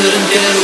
couldn't get